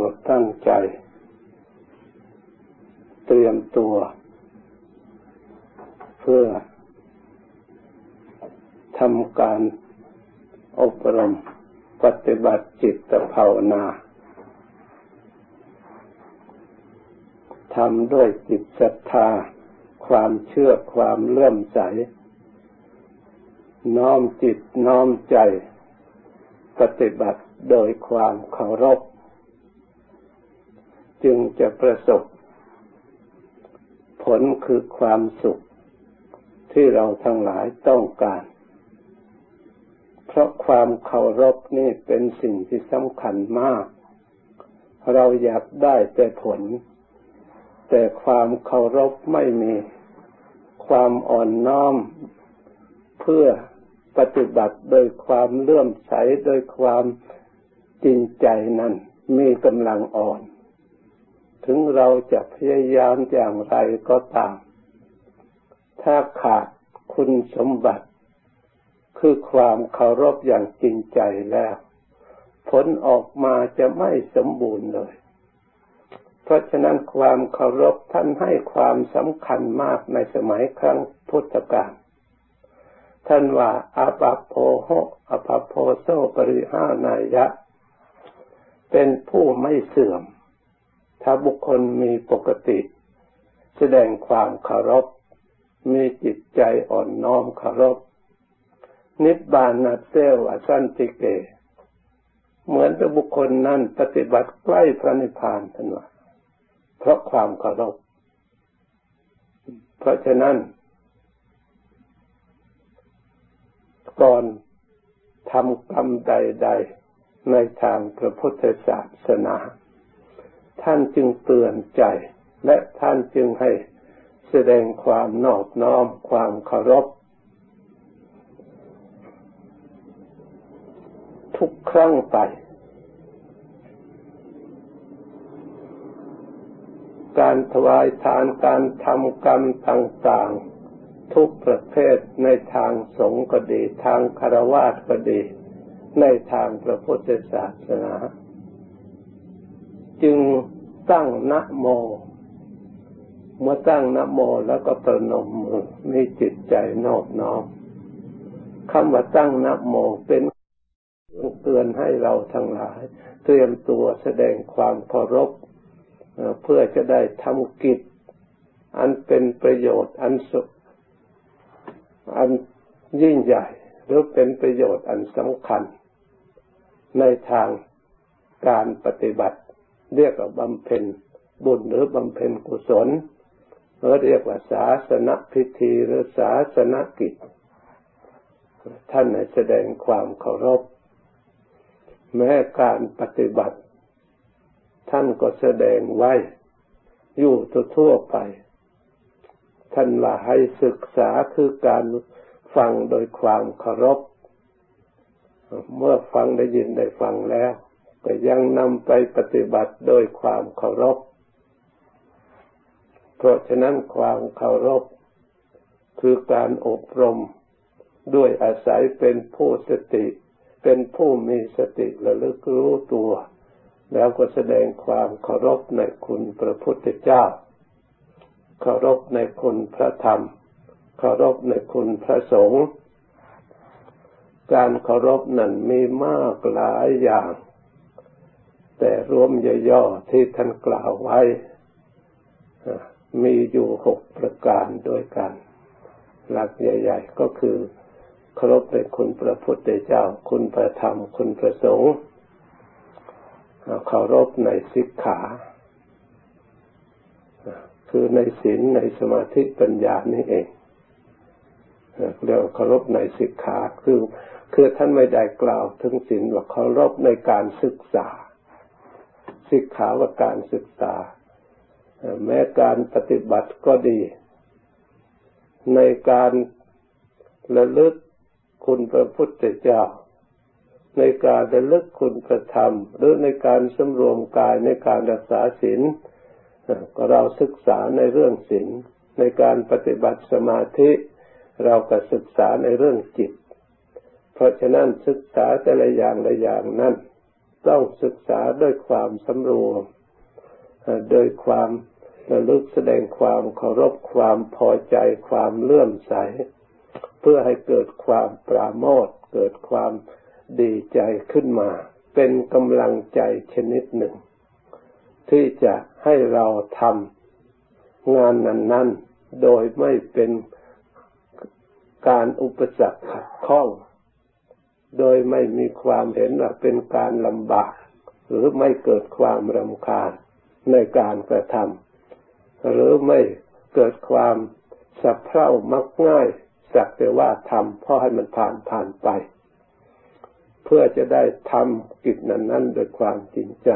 รดตั้งใจ เตรียมตัว เพื่อทำการอบรมปฏิบัติจิตภาวนาทำด้วยจิตศรัทธา ความเชื่อความเลื่อมใส น้อมจิตน้อมใจ ปฏิบัติโดยความเคารพ จึงจะประสบ ผลคือความสุขที่เราทั้งหลายต้องการ เพราะความเคารพนี่เป็นสิ่งที่สำคัญมาก เราอยากได้แต่ผล แต่ความเคารพไม่มี ความอ่อนน้อม เพื่อปฏิบัติโดยความเลื่อมใสโดยความจริงใจนั้นมีกำลังอ่อน ถึงเราจะพยายามอย่างไรก็ตาม ถ้าขาดคุณสมบัติ คือความเคารพอย่างจริงใจแล้ว ผลออกมาจะไม่สมบูรณ์เลย เพราะฉะนั้นความเคารพท่านให้ความสำคัญมากในสมัยครั้งพุทธกาลท่านว่าอาปาโพโหอาปาโพโซปริหานายะ เป็นผู้ไม่เสื่อม ถ้าบุคคลมีปกติ แสดงความเคารพ มีจิตใจอ่อนน้อมเคารพ นิบานัเซวอสันติเก เหมือนกับบุคคลนั้นปฏิบัติใกล้พระนิพพานท่านวาเพราะความเคารพ เพราะฉะนั้น ก่อนทำกรรมใด ๆ ในทางพระพุทธศาสนา ท่านจึงเตือนใจ และท่านจึงให้แสดงความนอบน้อมความเคารพ ทุกครั้งไป การถวายทานการทำกรรมต่างๆ ทุกประเภทในทางสงฆ์ก็ดี ทางคารวะก็ดี ในทางพระพุทธศาสนา จึงตั้งนะโม เมื่อตั้งนะโมแล้วก็ประนมมือมีจิตใจนอบน้อมคำว่าตั้งนะโมเป็นเตือนให้เราทั้งหลาย เตรียมตัวแสดงความเคารพเพื่อจะได้ทำกิจ อันเป็นประโยชน์อันสุขอันยิ่งใหญ่ หรือเป็นประโยชน์อันสำคัญ ในทางการปฏิบัติ เรียกว่าบำเพ็ญบุญหรือบำเพ็ญกุศลหรือเรียกว่าศาสนพิธีหรือศาสนกิจ ท่านแสดงความเคารพ แม้การปฏิบัติ ท่านก็แสดงไว้ อยู่ทั่วไป ท่านว่าให้ศึกษาคือการฟังโดยความเคารพ เมื่อฟังได้ยินได้ฟังแล้ว ก็ยังนำไปปฏิบัติโดยความเคารพ เพราะฉะนั้นความเคารพ คือการอบรมด้วยอาศัยเป็นผู้สติ เป็นผู้มีสติระลึกรู้ตัว แล้วก็แสดงความเคารพในคุณพระพุทธเจ้า เคารพในคุณพระธรรม เคารพในคุณพระสงฆ์การเคารพนั้นมีมากหลายอย่าง แต่รวมย่อๆที่ท่านกล่าวไว้ มีอยู่หกประการด้วยกัน หลักใหญ่ ๆ ก็คือเคารพในคุณพระพุทธเจ้า คุณพระธรรม คุณพระสงฆ์เคารพในสิกขา คือในศีลในสมาธิปัญญานี่เองเรียกว่าเคารพในสิกขาคือคือท่านไม่ได้กล่าวถึงศีลว่าเคารพในการศึกษา สิกขาว่าการศึกษา แม้การปฏิบัติก็ดี ในการระลึกคุณพระพุทธเจ้า ในการระลึกคุณประธรรม หรือในการสำรวมกายในการรักษาศีลก็เราศึกษาในเรื่องศีลในการปฏิบัติสมาธิเราก็ศึกษาในเรื่องจิต เพราะฉะนั้นศึกษาแต่ละอย่างละอย่างนั้น ต้องศึกษาด้วยความสำรวมโดยความระลึกแสดงความเคารพความพอใจความเลื่อมใส เพื่อให้เกิดความปราโมทเกิดความดีใจขึ้นมา เป็นกำลังใจชนิดหนึ่ง ที่จะให้เราทำงานนั้น ๆ โดยไม่เป็นการอุปสรรคขัดข้อง โดยไม่มีความเห็นว่าเป็นการลำบาก หรือไม่เกิดความรำคาญในการกระทำหรือไม่เกิดความสับเพร่ามักง่ายสักแต่ว่าทำเพราะให้มันผ่านผ่านไป เพื่อจะได้ทำกิจนั้นนั้นโดยความจริงใจ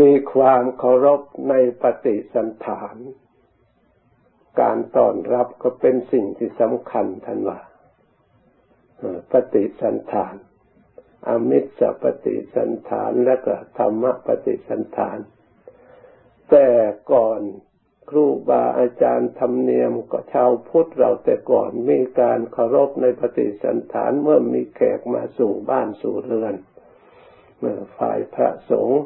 มีความเคารพในปฏิสันฐาน การต้อนรับก็เป็นสิ่งที่สำคัญท่านว่าปฏิสันฐานอมิตรปฏิสันฐานและก็ธรรมปฏิสันฐาน แต่ก่อนครูบาอาจารย์ธรรมเนียมก็ชาวพุทธเราแต่ก่อนมีการเคารพในปฏิสันฐานเมื่อมีแขกมาสู่บ้านสู่เรือนเมื่อฝ่ายพระสงฆ์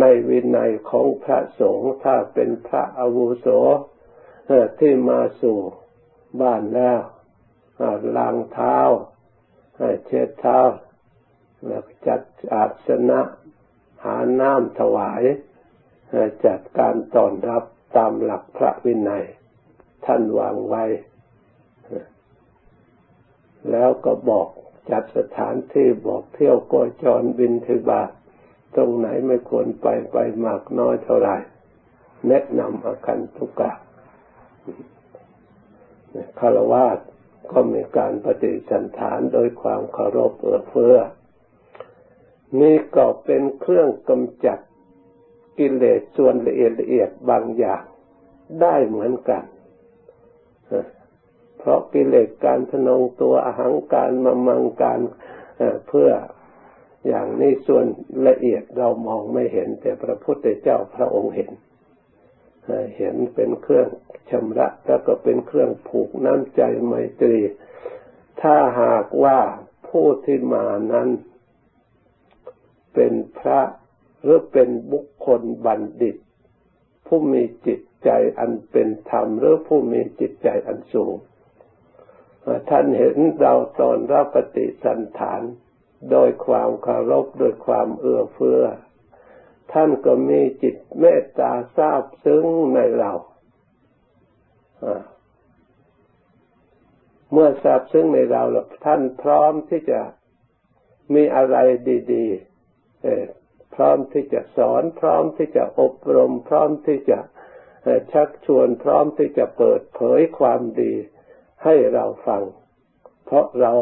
ในวินัยของพระสงฆ์ถ้าเป็นพระอาวุโสที่มาสู่บ้านแล้วล้างเท้าเช็ดเท้าแล้วจัดอาสนะหาน้ำถวายจัดการต้อนรับตามหลักพระวินัย ท่านวางไว้ แล้วก็บอกจัดสถานที่บอกเที่ยวโกจรบินทบาท ตรงไหนไม่ควรไปไปมากน้อยเท่าไหร่แนะนำอาคันทุกะคารวาสก็มีการปฏิสันฐานโดยความเคารพเอื้อเฟื้อ นี่ก็เป็นเครื่องกำจัดกิเลสส่วนละเอียดละเอียดบางอย่างได้เหมือนกัน เพราะกิเลสการทนงตัวอาหังการมามังการเพื่อ อย่างนี้ส่วนละเอียดเรามองไม่เห็น แต่พระพุทธเจ้าพระองค์เห็น เห็นเป็นเครื่องชำระแล้วก็เป็นเครื่องผูกน้ำใจไมตรี ถ้าหากว่าผู้ที่มานั้น เป็นพระหรือเป็นบุคคลบัณฑิต ผู้มีจิตใจอันเป็นธรรมหรือผู้มีจิตใจอันสูงท่านเห็นเราตอนรับปฏิสันฐาน โดยความเคารพโดยความเอื้อเฟื้อ ท่านก็มีจิตเมตตาซาบซึ้งในเราเมื่อซาบซึ้งในเราแล้วท่านพร้อมที่จะมีอะไรดีๆพร้อมที่จะสอน พร้อมที่จะอบรม พร้อมที่จะชักชวน พร้อมที่จะเปิดเผยความดีให้เราฟัง เพราะเรา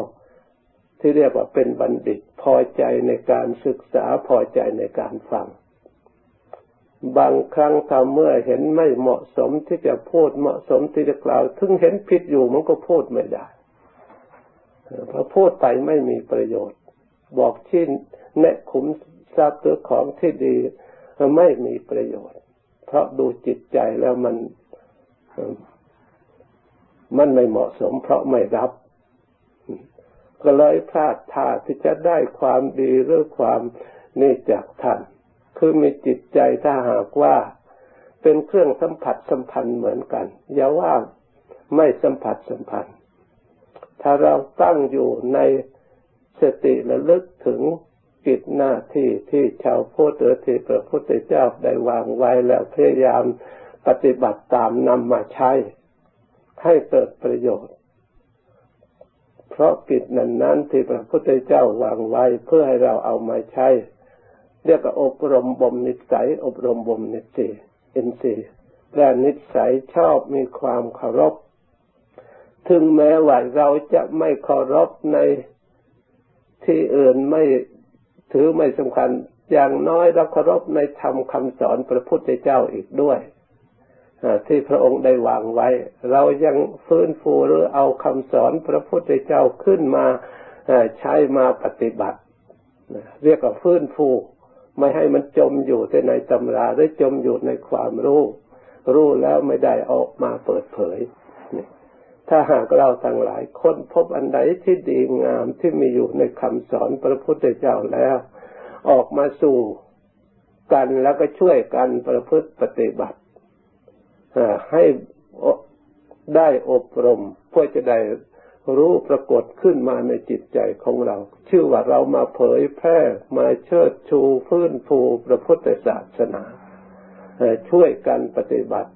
ที่เรียกว่าเป็นบัณฑิตพอใจในการศึกษาพอใจในการฟัง บางครั้งถ้าเมื่อเห็นไม่เหมาะสมที่จะพูดเหมาะสมที่จะกล่าว ถึงเห็นผิดอยู่มันก็พูดไม่ได้เพราะพูดไปไม่มีประโยชน์ บอกชิ้แนะขุมทรัพย์หรือของที่ดีไม่มีประโยชน์ เพราะดูจิตใจแล้วมันมันไม่เหมาะสม เพราะไม่รับ ก็เลยพลาดท่าที่จะได้ความดีหรือความนี่จากท่าน คือมีจิตใจถ้าหากว่าเป็นเครื่องสัมผัสสัมพันธ์เหมือนกัน อย่าว่าไม่สัมผัสสัมพันธ์ ถ้าเราตั้งอยู่ในสติระลึกถึงกิจหน้าที่ที่ชาวพุทธหรือที่พระพุทธเจ้าได้วางไว้แล้วพยายามปฏิบัติตามนำมาใช้ให้เกิดประโยชน์ เพราะกิจนั้นนั้นที่พระพุทธเจ้าวางไว้เพื่อให้เราเอามาใช้ เรียกว่าอบรมบ่มนิสัย อบรมบ่มนิสัยเอ็นซีและนิสัยชอบมีความเคารพ ถึงแม้ว่าเราจะไม่เคารพในที่อื่นไม่ถือไม่สำคัญ อย่างน้อยเราเคารพในธรรมคำสอนพระพุทธเจ้าอีกด้วย ที่พระองค์ได้วางไว้ เรายังฟื้นฟูหรือเอาคำสอนพระพุทธเจ้าขึ้นมาใช้มาปฏิบัติ เรียกว่าฟื้นฟู ไม่ให้มันจมอยู่แต่ในตำราหรือจมอยู่ในความรู้ รู้แล้วไม่ได้ออกมาเปิดเผย ถ้าหากเราทั้งหลายค้นพบอันใดที่ดีงามที่มีอยู่ในคำสอนพระพุทธเจ้าแล้ว ออกมาสู่กันแล้วก็ช่วยกันประพฤติปฏิบัติ ให้ได้อบรมเพื่อจะได้รู้ปรากฏขึ้นมาในจิตใจของเรา ชื่อว่าเรามาเผยแพร่มาเชิดชูพื้นฟูพระพุทธศาสนาช่วยกันปฏิบัติ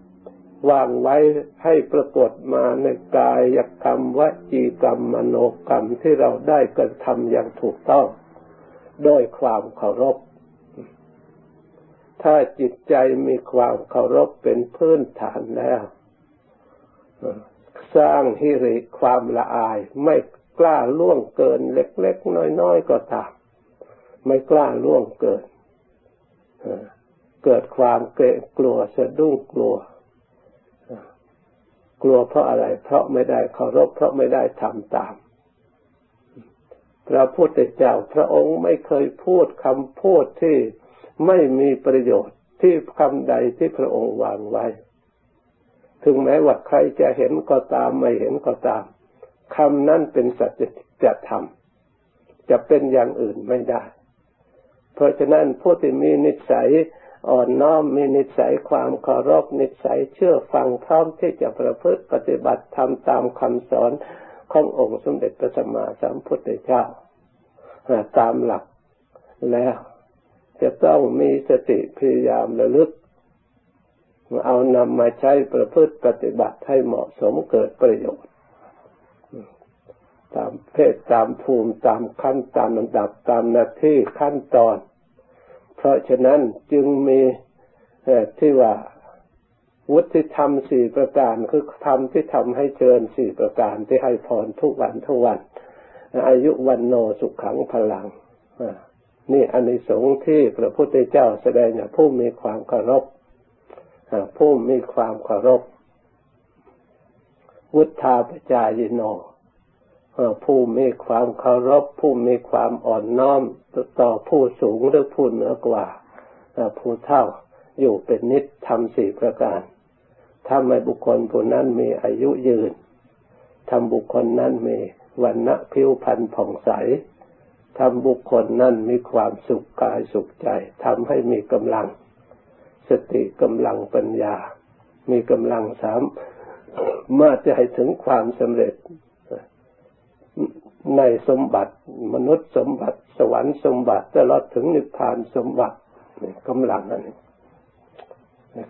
วางไว้ให้ปรากฏมาในกายกรรมวจีกรรมมโนกรรมที่เราได้กระทำอย่างถูกต้อง โดยความเคารพ ถ้าจิตใจมีความเคารพเป็นพื้นฐานแล้วสร้างฮิริความละอาย ไม่กล้าล่วงเกินเล็ก ๆ น้อย ๆ ก็ตาม ไม่กล้าล่วงเกินเกิดความเกรงกลัวสะดุ้งกลัว กลัวเพราะอะไร เพราะไม่ได้เคารพเพราะไม่ได้ทำตาม พระพุทธเจ้าพระองค์ไม่เคยพูดคำพูดที่ ไม่มีประโยชน์ที่คำใดที่พระองค์วางไว้ ถึงแม้ว่าใครจะเห็นก็ตามไม่เห็นก็ตามคำนั้นเป็นสัจธรรมจะเป็นอย่างอื่นไม่ได้ เพราะฉะนั้นผู้ที่มีนิสัยอ่อนน้อมมีนิสัยความเคารพนิสัยเชื่อฟังพร้อมที่จะประพฤติปฏิบัติทำตามคำสอนขององค์สมเด็จพระสัมมาสัมพุทธเจ้าตามหลักแล้ว จะต้องมีสติพยายามระลึก เอานำมาใช้ประพฤติปฏิบัติให้เหมาะสมเกิดประโยชน์ ตามเพศตามภูมิตามขั้นตามลำดับตามหน้าที่ขั้นตอน เพราะฉะนั้นจึงมีที่ว่าวุฒิธรรมสี่ประการคือธรรมที่ทำให้เจริญสี่ประการที่ให้พรทุกวันทุกวัน อายุวันโนสุขขังพลัง นี่อันในสงส์ที่พระพุทธเจ้าแสดงอย่างผู้มีความเคารพผู้มีความเคารพวุฒาปจายโนผู้มีความเคารพ ผู้มีความอ่อนน้อมต่อผู้สูงหรือผู้เหนือกว่าผู้เท่าอยู่เป็นนิจทำสี่ประการถ้าไม่บุคคลผู้นั้นมีอายุยืนทำบุคคลนั้นมีวันณะผิวพรรณผ่องใส ทำบุคคลนั้นมีความสุขกายสุขใจทำให้มีกำลัง สติกำลังปัญญา มีกำลังสามมาจะให้ถึงความสำเร็จในสมบัติ มนุษย์สมบัติ สวรรค์สมบัติตลอดถึงนิพพานสมบัติกำลังอันนี้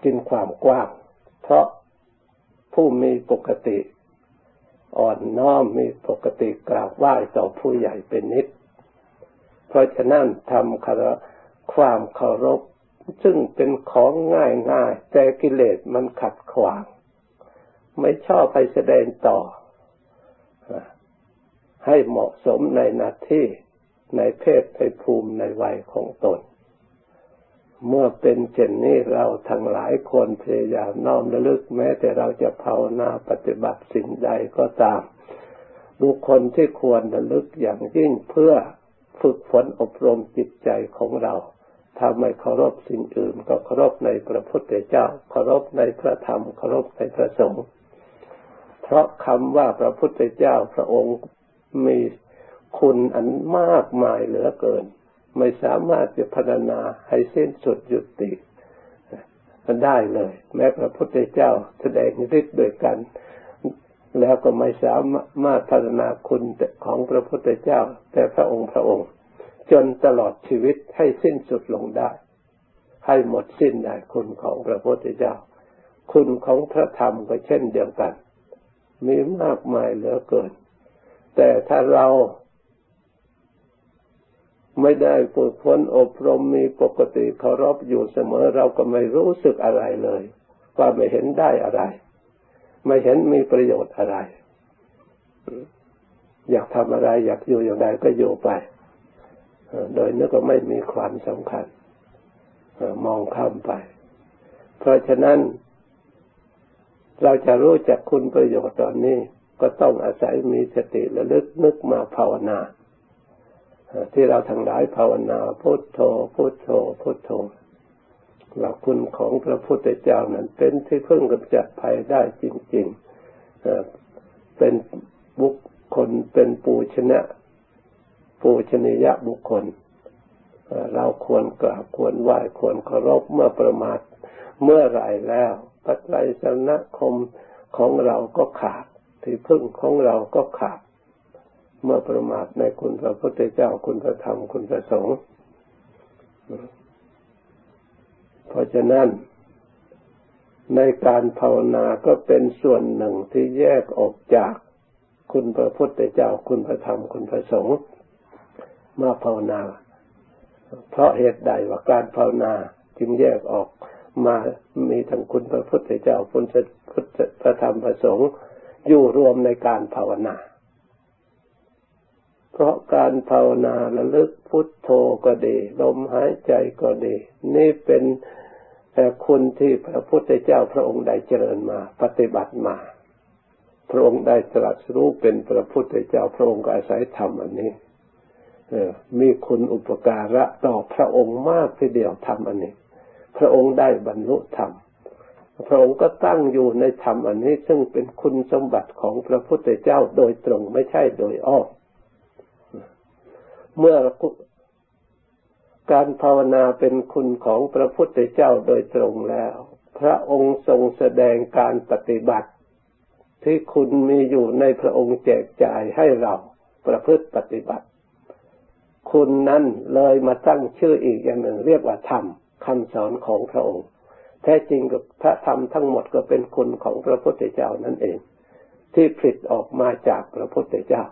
กินความกว้าง เพราะผู้มีปกติ อ่อนน้อมมีปกติกราบไหว้ต่อผู้ใหญ่เป็นนิด เพราะฉะนั้นทำคความเคารพ ซึ่งเป็นของง่ายง่ายแต่กิเลสมันขัดขวาง ไม่ชอบไปแสดงต่อ ให้เหมาะสมในหน้าที่ในเพศในภูมิในวัยของตน เมื่อเป็นเช่นนี้เราทั้งหลายคนพยายามน้อมระลึกแม้แต่เราจะภาวนาปฏิบัติสิ่งใดก็ตามบุคคลที่ควรระลึกอย่างยิ่งเพื่อ ฝึกฝนอบรมจิตใจของเราถ้าไม่เคารพสิ่งอื่น ก็เคารพในพระพุทธเจ้า เคารพในพระธรรม เคารพในพระสงฆ์เพราะคำว่าพระพุทธเจ้าพระองค์มีคุณอันมากมายเหลือเกิน ไม่สามารถจะพัฒนาให้สิ้นสุดหยุดติได้เลย แม้พระพุทธเจ้าแสดงฤทธิ์ด้วยกัน แล้วก็ไม่สามารถพัฒนาคุณของพระพุทธเจ้า แต่พระองค์พระองค์ จนตลอดชีวิตให้สิ้นสุดลงได้ ให้หมดสิ้นได้คุณของพระพุทธเจ้า คุณของพระธรรมก็เช่นเดียวกัน มีมากมายเหลือเกิน แต่ถ้าเราไม่ได้ฝึกฝนอบรมมีปกติเคารพอยู่เสมอเราก็ไม่รู้สึกอะไรเลย ว่าไม่เห็นได้อะไร ไม่เห็นมีประโยชน์อะไร อยากทำอะไร อยากอยู่อย่างใดก็อยู่ไปโดยนึกว่าไม่มีความสำคัญมองข้ามไป เพราะฉะนั้น เราจะรู้จักคุณประโยชน์ตอนนี้ ก็ต้องอาศัยมีสติระลึกนึกมาภาวนาที่เราทั้งหลายภาวนาพุทโธพุทโธพุทโธ หลักคุณของพระพุทธเจ้านั้นเป็นที่พึ่งกำจัดภัยได้จริงๆเป็นบุคคลเป็นปูชนะ ปูชนียบุคคล เราควรกราบควรไหว้ควรเคารพเมื่อประมาทเมื่อไรแล้ว ปัจจัยสนะคมของเราก็ขาดที่พึ่งของเราก็ขาด เมื่อประมาทในคุณพระพุทธเจ้าคุณพระธรรมคุณพระสงฆ์ ราะฉะนั้น ในการภาวนาก็เป็นส่วนหนึ่งที่แยกออกจากคุณพระพุทธเจ้าคุณพระธรรมคุณพระสงฆ์มาภาวนา เพราะเหตุใดว่าการภาวนาจึงแยกออกมามีทั้งคุณพระพุทธเจ้าคุณพระธรรมพระสงฆ์อยู่รวมในการภาวนา เพราะการภาวนาระลึกพุทโธก็ดี ลมหายใจก็ดี นี่เป็น คุณที่พระพุทธเจ้าพระองค์ได้เจริญมา ปฏิบัติมา พระองค์ได้ตรัสรู้เป็นพระพุทธเจ้าพระองค์ก็อาศัยธรรมอันนี้มีคุณอุปการะต่อพระองค์มากทีเดียวทำอันนี้ พระองค์ได้บรรลุธรรมพระองค์ก็ตั้งอยู่ในธรรมอันนี้ ซึ่งเป็นคุณสมบัติของพระพุทธเจ้าโดยตรงไม่ใช่โดยอ้อมเมื่อ การภาวนาเป็นคุณของพระพุทธเจ้าโดยตรงแล้ว พระองค์ทรงแสดงการปฏิบัติ ที่คุณมีอยู่ในพระองค์แจกจ่ายให้เราประพฤติปฏิบัติ คุณนั้นเลยมาตั้งชื่ออีกอย่างหนึ่งเรียกว่าธรรมคำสอนของพระองค์ แท้จริงกับพระธรรมทั้งหมดก็เป็นคุณของพระพุทธเจ้านั่นเอง ที่ผลิตออกมาจากพระพุทธเจ้า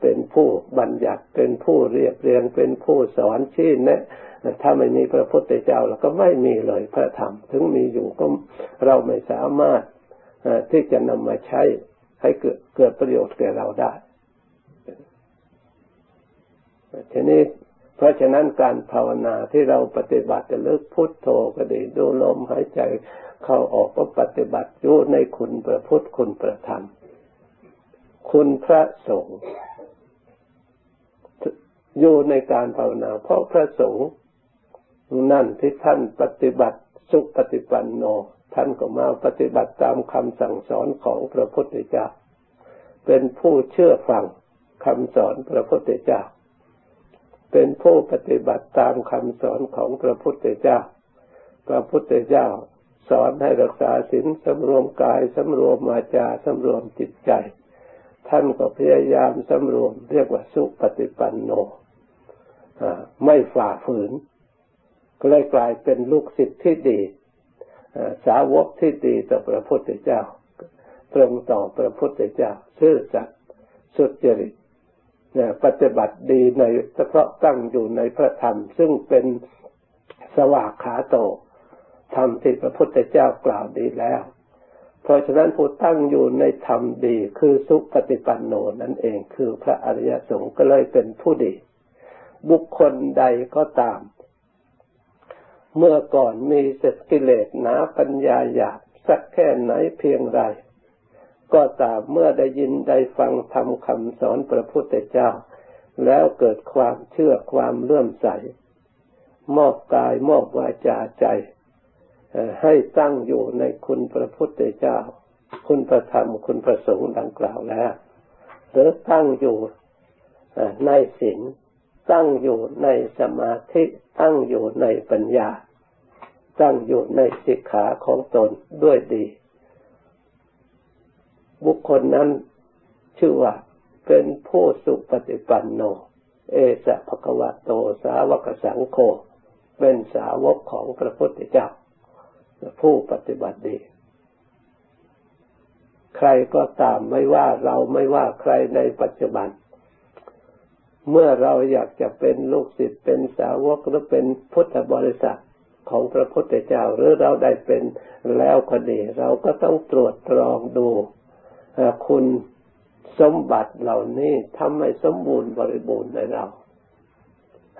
เป็นผู้บัญญัติเป็นผู้เรียบเรียงเป็นผู้สอนชี้แนะถ้าไม่มีพระพุทธเจ้าเราก็ไม่มีเลยพระธรรม ถึงมีอยู่ก็เราไม่สามารถที่จะนำมาใช้ให้เกิดเกิดประโยชน์แก่เราได้ทีนี้เพราะฉะนั้นการภาวนาที่เราปฏิบัติจะเลิกพุทโธก็ดีดูลมหายใจเข้าออกก็ปฏิบัติอยู่ในคุณประพุทธคุณประธรรม คุณพระสงฆ์อยู่ในการภาวนา เพราะพระสงฆ์นั่นที่ท่านปฏิบัติสุปฏิปันโน ท่านก็มาปฏิบัติตามคำสั่งสอนของพระพุทธเจ้า เป็นผู้เชื่อฟังคำสอนพระพุทธเจ้า เป็นผู้ปฏิบัติตามคำสอนของพระพุทธเจ้า พระพุทธเจ้าสอนให้รักษาศีลสำรวมกายสำรวมวาจาสำรวมจิตใจ ท่านก็พยายามสำรวม เรียกว่าสุปฏิปันโนไม่ฝ่าฝืน ก็เลยกลายเป็นลูกศิษย์ที่ดีสาวกที่ดีต่อพระพุทธเจ้า ตรงต่อพระพุทธเจ้า ซื่อสัตย์สุจริตปฏิบัติดีในเฉพาะตั้งอยู่ในพระธรรม ซึ่งเป็นสวากขาโตธรรมที่พระพุทธเจ้ากล่าวดีแล้ว เพราะฉะนั้นผู้ตั้งอยู่ในธรรมดี คือสุปฏิปันโนนั่นเองคือพระอริยสงฆ์ก็เลยเป็นผู้ดี บุคคลใดก็ตาม เมื่อก่อนมีสกิเลสหนาปัญญาหยาบสักแค่ไหนเพียงไรก็ตามเมื่อได้ยินได้ฟังทำคำสอนพระพุทธเจ้า แล้วเกิดความเชื่อความเลื่อมใส มอบกายมอบวาจาใจ ให้ตั้งอยู่ในคุณพระพุทธเจ้า คุณพระธรรม คุณพระสงฆ์ดังกล่าวแล้ว หรือตั้งอยู่ในศีลตั้งอยู่ในสมาธิ ตั้งอยู่ในปัญญา ตั้งอยู่ในสิกขาของตนด้วยดี บุคคลนั้นชื่อว่าเป็นผู้สุปฏิปันโน เอสะภควะโตสาวกสังโฆ เป็นสาวกของพระพุทธเจ้า ผู้ปฏิบัติดี ใครก็ตามไม่ว่าเราไม่ว่าใครในปัจจุบัน เมื่อเราอยากจะเป็นลูกศิษย์เป็นสาวกหรือเป็นพุทธบริษัทของพระพุทธเจ้าหรือเราได้เป็นแล้วก็ดี เราก็ต้องตรวจตรองดูคุณสมบัติเหล่านี้ทำให้สมบูรณ์บริบูรณ์ในเรา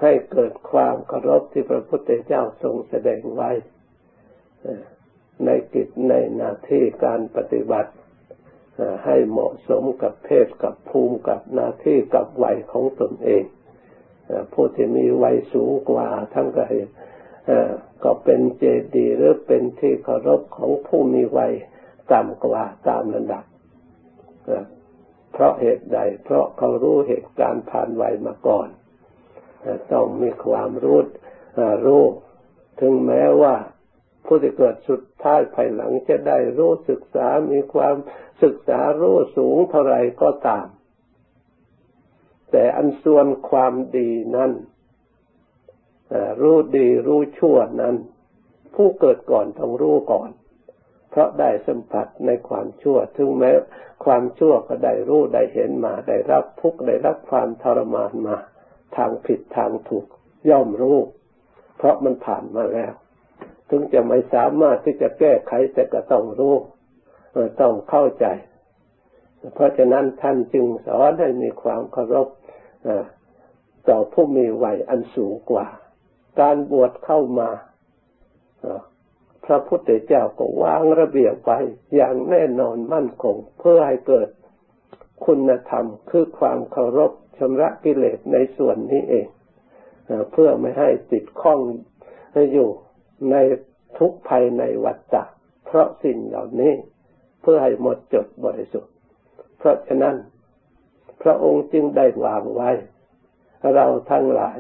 ให้เกิดความเคารพที่พระพุทธเจ้าทรงแสดงไว้ ในกิจในหน้าที่การปฏิบัติให้เหมาะสมกับเพศกับภูมิกับหน้าที่กับวัยของตนเองผู้ที่มีวัยสูงกว่าทั้งก็ก็เป็นเจดีหรือเป็นที่เคารพของผู้มีวัยต่ำกว่าตามระดับ เพราะเหตุใด เพราะเขารู้เหตุการณ์ผ่านไวมาก่อน ต้องมีความรู้รู้ ถึงแม้ว่า ผู้ที่เกิดสุดท้ายภายหลังจะได้รู้ศึกษา มีความศึกษารู้สูงเท่าไรก็ตาม แต่อันส่วนความดีนั้นรู้ดีรู้ชั่วนั้น ผู้เกิดก่อนต้องรู้ก่อน เพราะได้สัมผัสในความชั่ว ถึงแม้ความชั่วก็ได้รู้ได้เห็นมา ได้รับทุกข์ได้รับความทรมานมา ทางผิดทางถูกย่อมรู้ เพราะมันผ่านมาแล้ว ถึงจะไม่สามารถที่จะแก้ไขแต่ก็ต้องรู้ต้องเข้าใจ เพราะฉะนั้นท่านจึงสอนให้มีความเคารพต่อผู้มีวัยอันสูงกว่า การบวชเข้ามาพระพุทธเจ้าก็วางระเบียบไว้อย่างแน่นอนมั่นคง เพื่อให้เกิดคุณธรรมคือความเคารพชำระกิเลสในส่วนนี้เอง เพื่อไม่ให้ติดข้องอยู่ ในทุกภัยในวัฏฏะเพราะสิ่งเหล่านี้เพื่อให้หมดจดบริสุทธิ์ เพราะฉะนั้น พระองค์จึงได้วางไว้ เราทั้งหลาย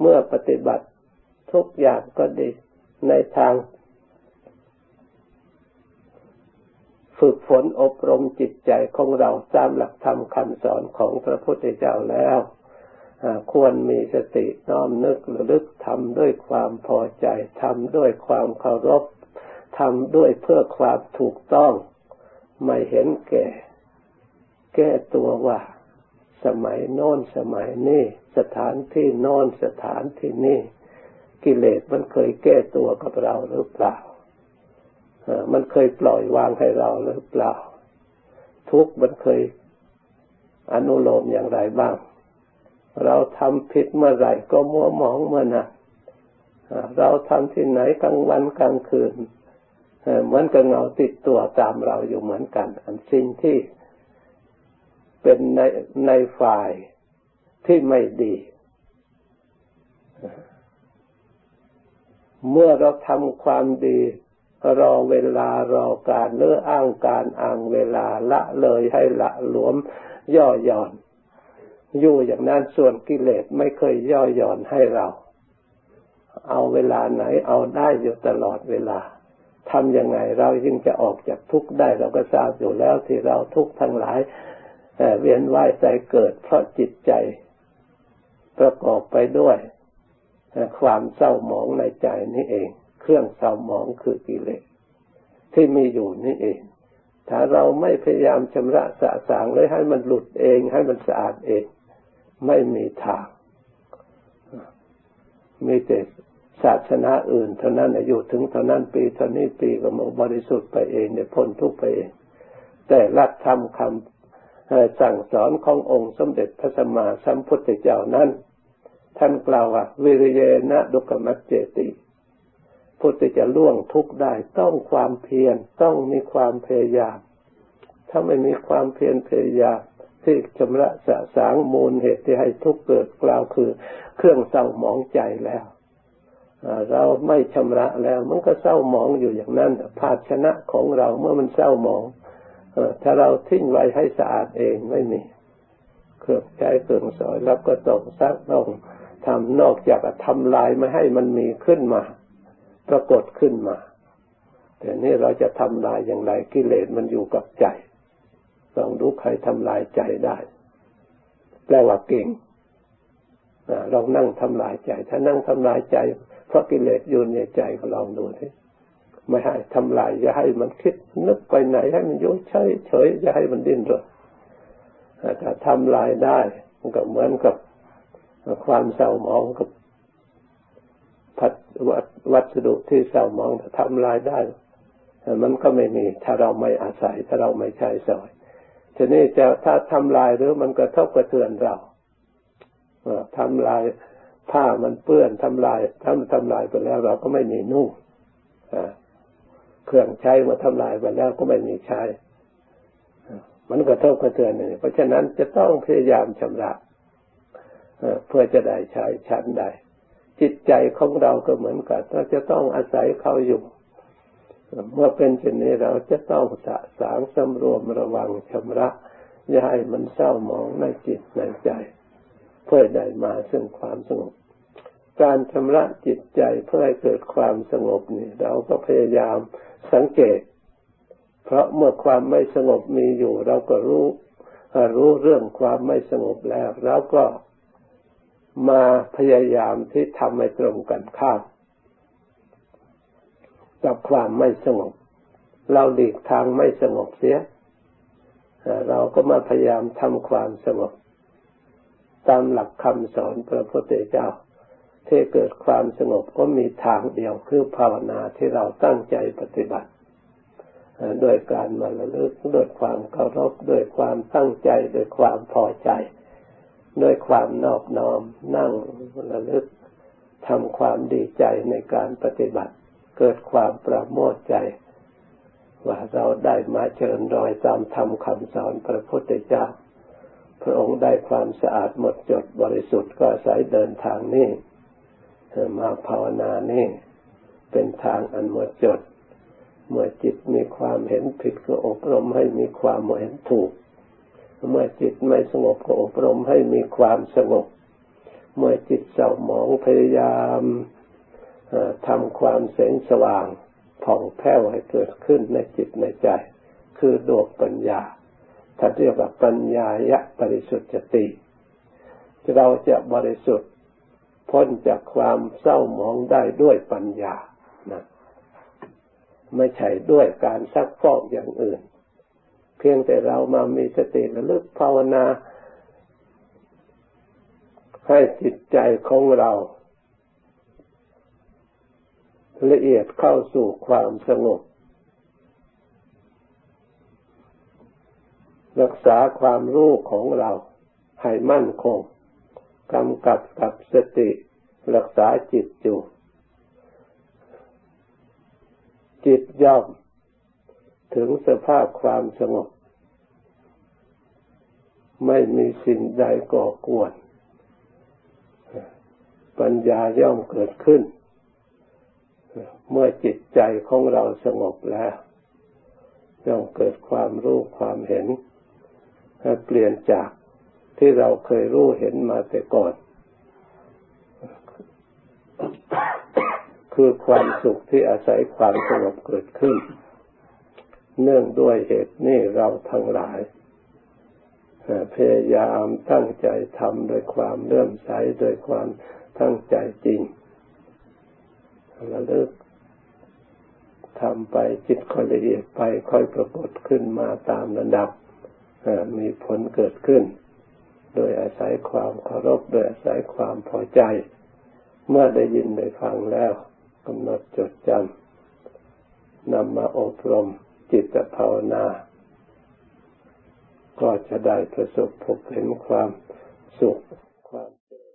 เมื่อปฏิบัติทุกอย่างก็ดีในทาง ฝึกฝนอบรมจิตใจของเราตามหลักธรรมคำสอนของพระพุทธเจ้าแล้ว ควรมีสติน้อมนึกระลึกทำด้วยความพอใจทำด้วยความเคารพทำด้วยเพื่อความถูกต้อง ไม่เห็นแก่ แก้ตัวว่า สมัยโน้นสมัยนี้สถานที่โน้นสถานที่นี้กิเลสมันเคยแก้ตัวกับเราหรือเปล่ามันเคยปล่อยวางให้เราหรือเปล่า ทุกมันเคยอนุโลมอย่างไรบ้าง เราทำผิดเมื่อไหร่ก็มัวหมองเมื่อนั้นเราทำที่ไหนกลางวันกลางคืนเหมือนกับเงาติดตัวตามเราอยู่เหมือนกัน อันสิ่งที่เป็นในในฝ่ายที่ไม่ดี เมื่อเราทำความดี รอเวลารอการเลืออ้างการอ้างเวลาละเลยให้ละหลวมย่อหย่อน อยู่อย่างนั้นส่วนกิเลสไม่เคยย่อหย่อนให้เรา เอาเวลาไหนเอาได้อยู่ตลอดเวลาทำยังไงเรายิ่งจะออกจากทุกข์ได้ เราก็ทราบอยู่แล้วที่เราทุกข์ทั้งหลายเวียนว่ายใจเกิด เพราะจิตใจประกอบไปด้วยความเศร้าหมองในใจนี่เอง เครื่องเศร้าหมองคือกิเลสที่มีอยู่นี่เอง ถ้าเราไม่พยายามชำระสะสางเลยให้มันหลุดเอง ให้มันสะอาดเอง ไม่มีทาง มีแต่ศาสนาอื่น เท่านั้นอายุถึงเท่านั้นปีเท่านี้ปีก็มาบริสุทธิ์ไปเองเนี่ยพ้นทุกไปเอง แต่ลักธรรมคำสั่งสอนขององค์สมเด็จพระสัมมาสัมพุทธเจ้านั้น ท่านกล่าวว่าวิริยนะดุกมัจเจติพุทธจะล่วงทุกข์ได้ต้องความเพียรต้องมีความพยายาม ถ้าไม่มีความเพียรพยายาม ที่ชำระสะสางมูลเหตุที่ให้ทุกข์เกิดกล่าวคือ เครื่องเศร้าหมองใจแล้วเราไม่ชำระแล้วมันก็เศร้าหมองอยู่อย่างนั้นภาชนะของเราเมื่อมันเศร้าหมองถ้าเราทิ้งไว้ให้สะอาดเองไม่มีเครื่องใช้เครื่องสอยแล้วก็ต้องซักต้องทำนอกจากทำลายไม่ให้มันมีขึ้นมา ปรากฏขึ้นมา แต่นี่เราจะทำลายอย่างไรกิเลสมันอยู่กับใจ ลองดูใครทำลายใจได้แปลว่าเก่งเรานั่งทำลายใจ ถ้านั่งทำลายใจ เพราะกิเลสอยู่ในใจก็ลองดูทีไม่ให้ทำลายอย่าให้มันคิดนึกไปไหนให้มันยุ่เฉยเฉยอย่าให้มันดิ้นรนถ้าทำลายได้มันก็เหมือนกับความเศร้าหมองกับพัดวัสดุที่เศร้าหมองถ้าทำลายได้ มันก็ไม่มี ถ้าเราไม่อาศัย ถ้าเราไม่ใช้สอย ทีนี้จะถ้าทำลายหรือมันกระทบกระเทือนเราทำลายผ้ามันเปื้อนทำลายทำทำลายไปแล้ว เราก็ไม่มีนุ่งเครื่องใช้มาทำลายไปแล้วก็ไม่มีใช้มันก็เท่ากระเทือนนี่เพราะฉะนั้นจะต้องพยายามชำระเพื่อจะได้ใช้ชั้นใดจิตใจของเราก็เหมือนกันเราจะต้องอาศัยเขาอยู่ เมื่อเป็นเช่นนี้เราจะต้องสะสางสำรวมระวังชำระอย่าให้มันเศร้าหมองในจิตในใจ เพื่อได้มาซึ่งความสงบ การชำระจิตใจเพื่อให้เกิดความสงบนี่เราก็พยายามสังเกต เพราะเมื่อความไม่สงบมีอยู่ เราก็รู้รู้เรื่องความไม่สงบแล้วเราก็มาพยายามที่ทำให้ตรงกันข้าม กับความไม่สงบ เราหลีกทางไม่สงบเสีย เราก็มาพยายามทำความสงบ ตามหลักคำสอนพระพุทธเจ้าที่เกิดความสงบก็มีทางเดียวคือภาวนาที่เราตั้งใจปฏิบัติด้วยการมาระลึกด้วยความเคารพด้วยความตั้งใจด้วยความพอใจด้วยความนอบน้อมนั่งระลึกทำความดีใจในการปฏิบัติ เกิดความประโมทใจ ว่าเราได้มาเชิญรอยตามธรรมคำสอนพระพุทธเจ้า พระองค์ได้ความสะอาดหมดจดบริสุทธิ์ก็อาศัยเดินทางนี้มาภาวนานี่เป็นทางอันหมดจด เมื่อจิตมีความเห็นผิดก็อบรมให้มีความเห็นถูก เมื่อจิตไม่สงบก็อบรมให้มีความสงบ เมื่อจิตเศร้าหมองพยายาม ทำความแสงสว่างผ่องแผ้วให้เกิดขึ้นในจิตในใจ คือดวงปัญญาถ้าเรียกว่าปัญญายะบริสุทธิ์ติเราจะบริสุทธิ์พ้นจากความเศร้าหมองได้ด้วยปัญญานะไม่ใช่ด้วยการซักฟอกอย่างอื่น เพียงแต่เรามามีสติระลึกภาวนา ให้จิตใจของเรา ละเอียดเข้าสู่ความสงบ รักษาความรู้ของเราให้มั่นคงกำกับกับสติรักษาจิตอยู่จิตย่อม ถึงสภาพความสงบ ไม่มีสิ่งใดก่อกวน ปัญญาย่อมเกิดขึ้น เมื่อจิตใจของเราสงบแล้วย่อมเกิดความรู้ความเห็นเปลี่ยนจากที่เราเคยรู้เห็นมาแต่ก่อน คือความสุขที่อาศัยความสงบเกิดขึ้น เนื่องด้วยเหตุนี้เราทั้งหลายพยายามตั้งใจทำโดยความเลื่อมใสโดยความตั้งใจจริง ระลึกทำไปจิตค่อยละเอียดไปค่อยปรากฏขึ้นมาตามระดับมีผลเกิดขึ้น โดยอาศัยความเคารพโดยอาศัยความพอใจ เมื่อได้ยินได้ฟังแล้วกำหนดจดจำนำมาอบรมจิตภาวนา ก็จะได้ประสบพบเห็นความสุข